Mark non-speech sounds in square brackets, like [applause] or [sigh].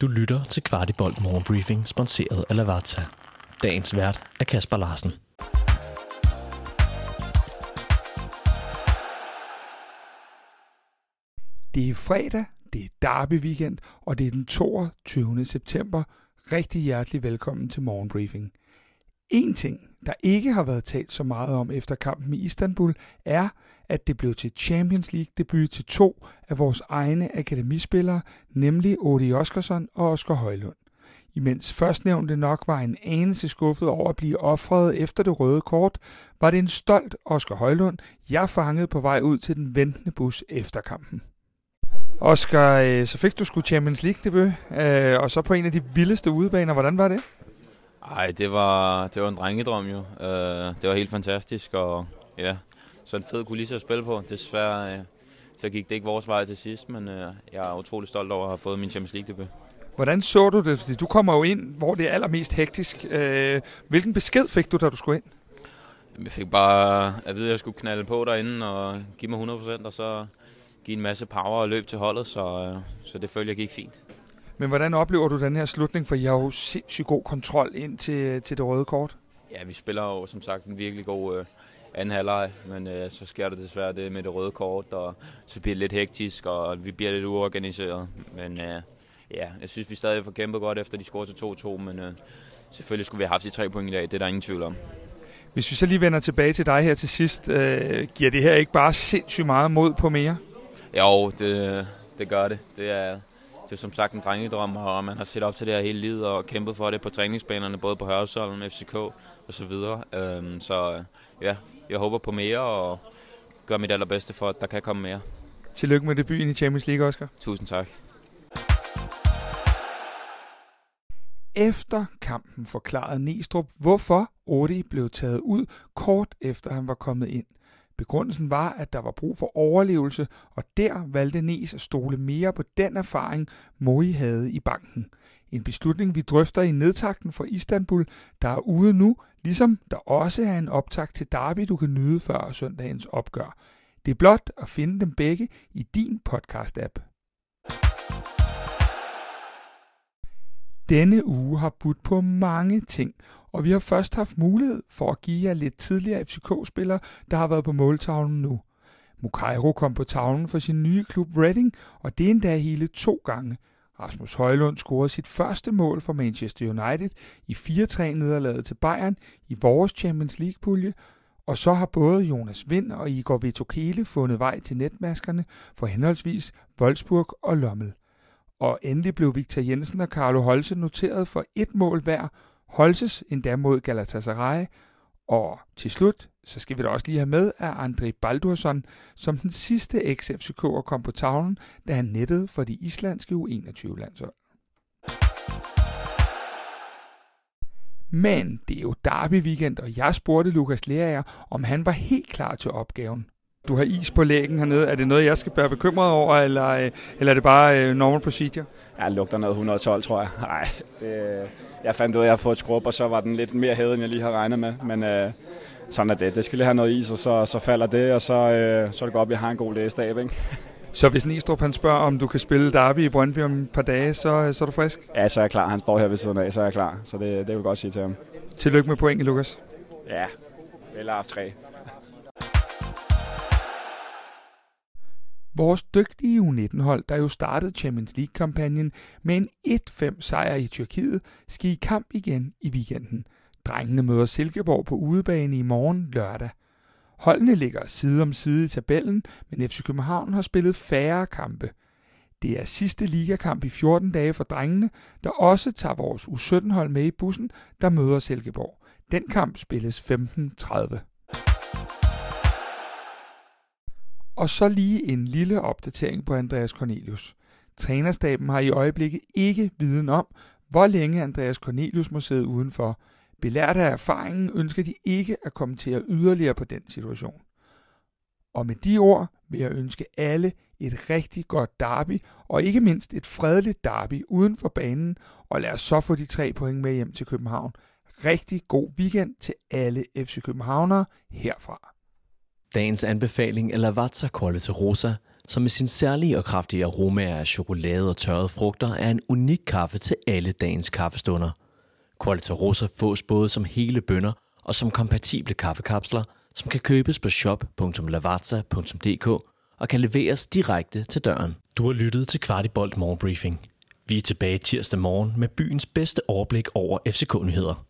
Du lytter til Kvartibolt Morgenbriefing, sponsoreret af Lavazza. Dagens vært er Kasper Larsen. Det er fredag, det er Derby weekend, og det er den 22. september. Rigtig hjertelig velkommen til Morgenbriefing. En ting, der ikke har været talt så meget om efter kampen i Istanbul, er, at det blev til Champions League debut til to af vores egne akademispillere, nemlig Odi Oskarsson og Oskar Højlund. Imens førstnævnte nok var en anelse skuffet over at blive offret efter det røde kort, var det en stolt Oskar Højlund, jeg fangede på vej ud til den ventende bus efter kampen. Oskar, øh, så fik du sgu Champions League debut, øh, og så på en af de vildeste udebaner. Hvordan var det? Ej, det var, det var en drengedrøm jo. Uh, det var helt fantastisk, og ja, så en fed kulisse at spille på. Desværre uh, så gik det ikke vores vej til sidst, men uh, jeg er utrolig stolt over at have fået min Champions League debut. Hvordan så du det? Fordi du kommer jo ind, hvor det er allermest hektisk. Uh, hvilken besked fik du, da du skulle ind? Jeg fik bare at vide, at jeg skulle knalde på derinde og give mig 100%, og så give en masse power og løb til holdet, så, uh, så det følte jeg gik fint. Men hvordan oplever du den her slutning? For jeg har jo sindssygt god kontrol ind til, til det røde kort. Ja, vi spiller jo som sagt en virkelig god øh, anden halvleg, men øh, så sker der desværre det med det røde kort, og så bliver det lidt hektisk, og vi bliver lidt uorganiseret. Men øh, ja, jeg synes, vi stadig får kæmpet godt efter de scorer til 2-2, men øh, selvfølgelig skulle vi have haft de tre point i dag, det er der ingen tvivl om. Hvis vi så lige vender tilbage til dig her til sidst, øh, giver det her ikke bare sindssygt meget mod på mere? Jo, det, det gør det. Det er, det er som sagt en drengedrøm, og man har set op til det her hele livet og kæmpet for det på træningsbanerne, både på Hørsholm, FCK og så videre. Øhm, så ja, jeg håber på mere og gør mit allerbedste for, at der kan komme mere. Tillykke med debuten i Champions League, Oscar. Tusind tak. Efter kampen forklarede Næstrup, hvorfor Odi blev taget ud kort efter han var kommet ind. Begrundelsen var, at der var brug for overlevelse, og der valgte Nes at stole mere på den erfaring, Moi havde i banken. En beslutning, vi drøfter i nedtakten for Istanbul, der er ude nu, ligesom der også er en optakt til Derby, du kan nyde før søndagens opgør. Det er blot at finde dem begge i din podcast-app. Denne uge har budt på mange ting, og vi har først haft mulighed for at give jer lidt tidligere FCK-spillere, der har været på måltavlen nu. Mukairo kom på tavlen for sin nye klub Reading, og det endda hele to gange. Rasmus Højlund scorede sit første mål for Manchester United i 4-3-nederlaget til Bayern i vores Champions League-pulje, og så har både Jonas Vind og Igor Vitokele fundet vej til netmaskerne for henholdsvis Wolfsburg og Lommel. Og endelig blev Victor Jensen og Carlo Holse noteret for et mål hver, Holses endda mod Galatasaray, og til slut, så skal vi da også lige have med, at André Baldursson som den sidste ex-FCK'er kom på tavlen, da han nettede for de islandske U21-landshold. Men det er jo derby weekend, og jeg spurgte Lukas Lerager, om han var helt klar til opgaven. Du har is på lægen hernede. Er det noget, jeg skal være bekymret over, eller, øh, eller er det bare øh, normal procedure? Ja, det lugter noget 112, tror jeg. Nej, det, jeg fandt ud af, at jeg har fået et skrub, og så var den lidt mere hed, end jeg lige har regnet med. Men øh, sådan er det. Det skal lige have noget is, og så, så falder det, og så, øh, så er det godt, at vi har en god lægestab, ikke? [laughs] Så hvis Nistrup han spørger, om du kan spille Derby i Brøndby om et par dage, så, så er du frisk? Ja, så er jeg klar. Han står her ved siden af, så er jeg klar. Så det, det vil jeg godt sige til ham. Tillykke med point, Lukas. Ja, eller haft tre. Vores dygtige U19-hold, der jo startede Champions League-kampagnen med en 1-5 sejr i Tyrkiet, skal i kamp igen i weekenden. Drengene møder Silkeborg på udebane i morgen lørdag. Holdene ligger side om side i tabellen, men FC København har spillet færre kampe. Det er sidste ligakamp i 14 dage for drengene, der også tager vores U17-hold med i bussen, der møder Silkeborg. Den kamp spilles 15.30. Og så lige en lille opdatering på Andreas Cornelius. Trænerstaben har i øjeblikket ikke viden om, hvor længe Andreas Cornelius må sidde udenfor. Belært af erfaringen ønsker de ikke at kommentere yderligere på den situation. Og med de ord vil jeg ønske alle et rigtig godt derby, og ikke mindst et fredeligt derby uden for banen, og lad os så få de tre point med hjem til København. Rigtig god weekend til alle FC Københavnere herfra. Dagens anbefaling er Lavazza Quality Rosa, som med sin særlige og kraftige aromaer af chokolade og tørrede frugter er en unik kaffe til alle dagens kaffestunder. Qualita Rosa fås både som hele bønder og som kompatible kaffekapsler, som kan købes på shop.lavazza.dk og kan leveres direkte til døren. Du har lyttet til Kvartibolt Morgenbriefing. Vi er tilbage tirsdag morgen med byens bedste overblik over FCK-nyheder.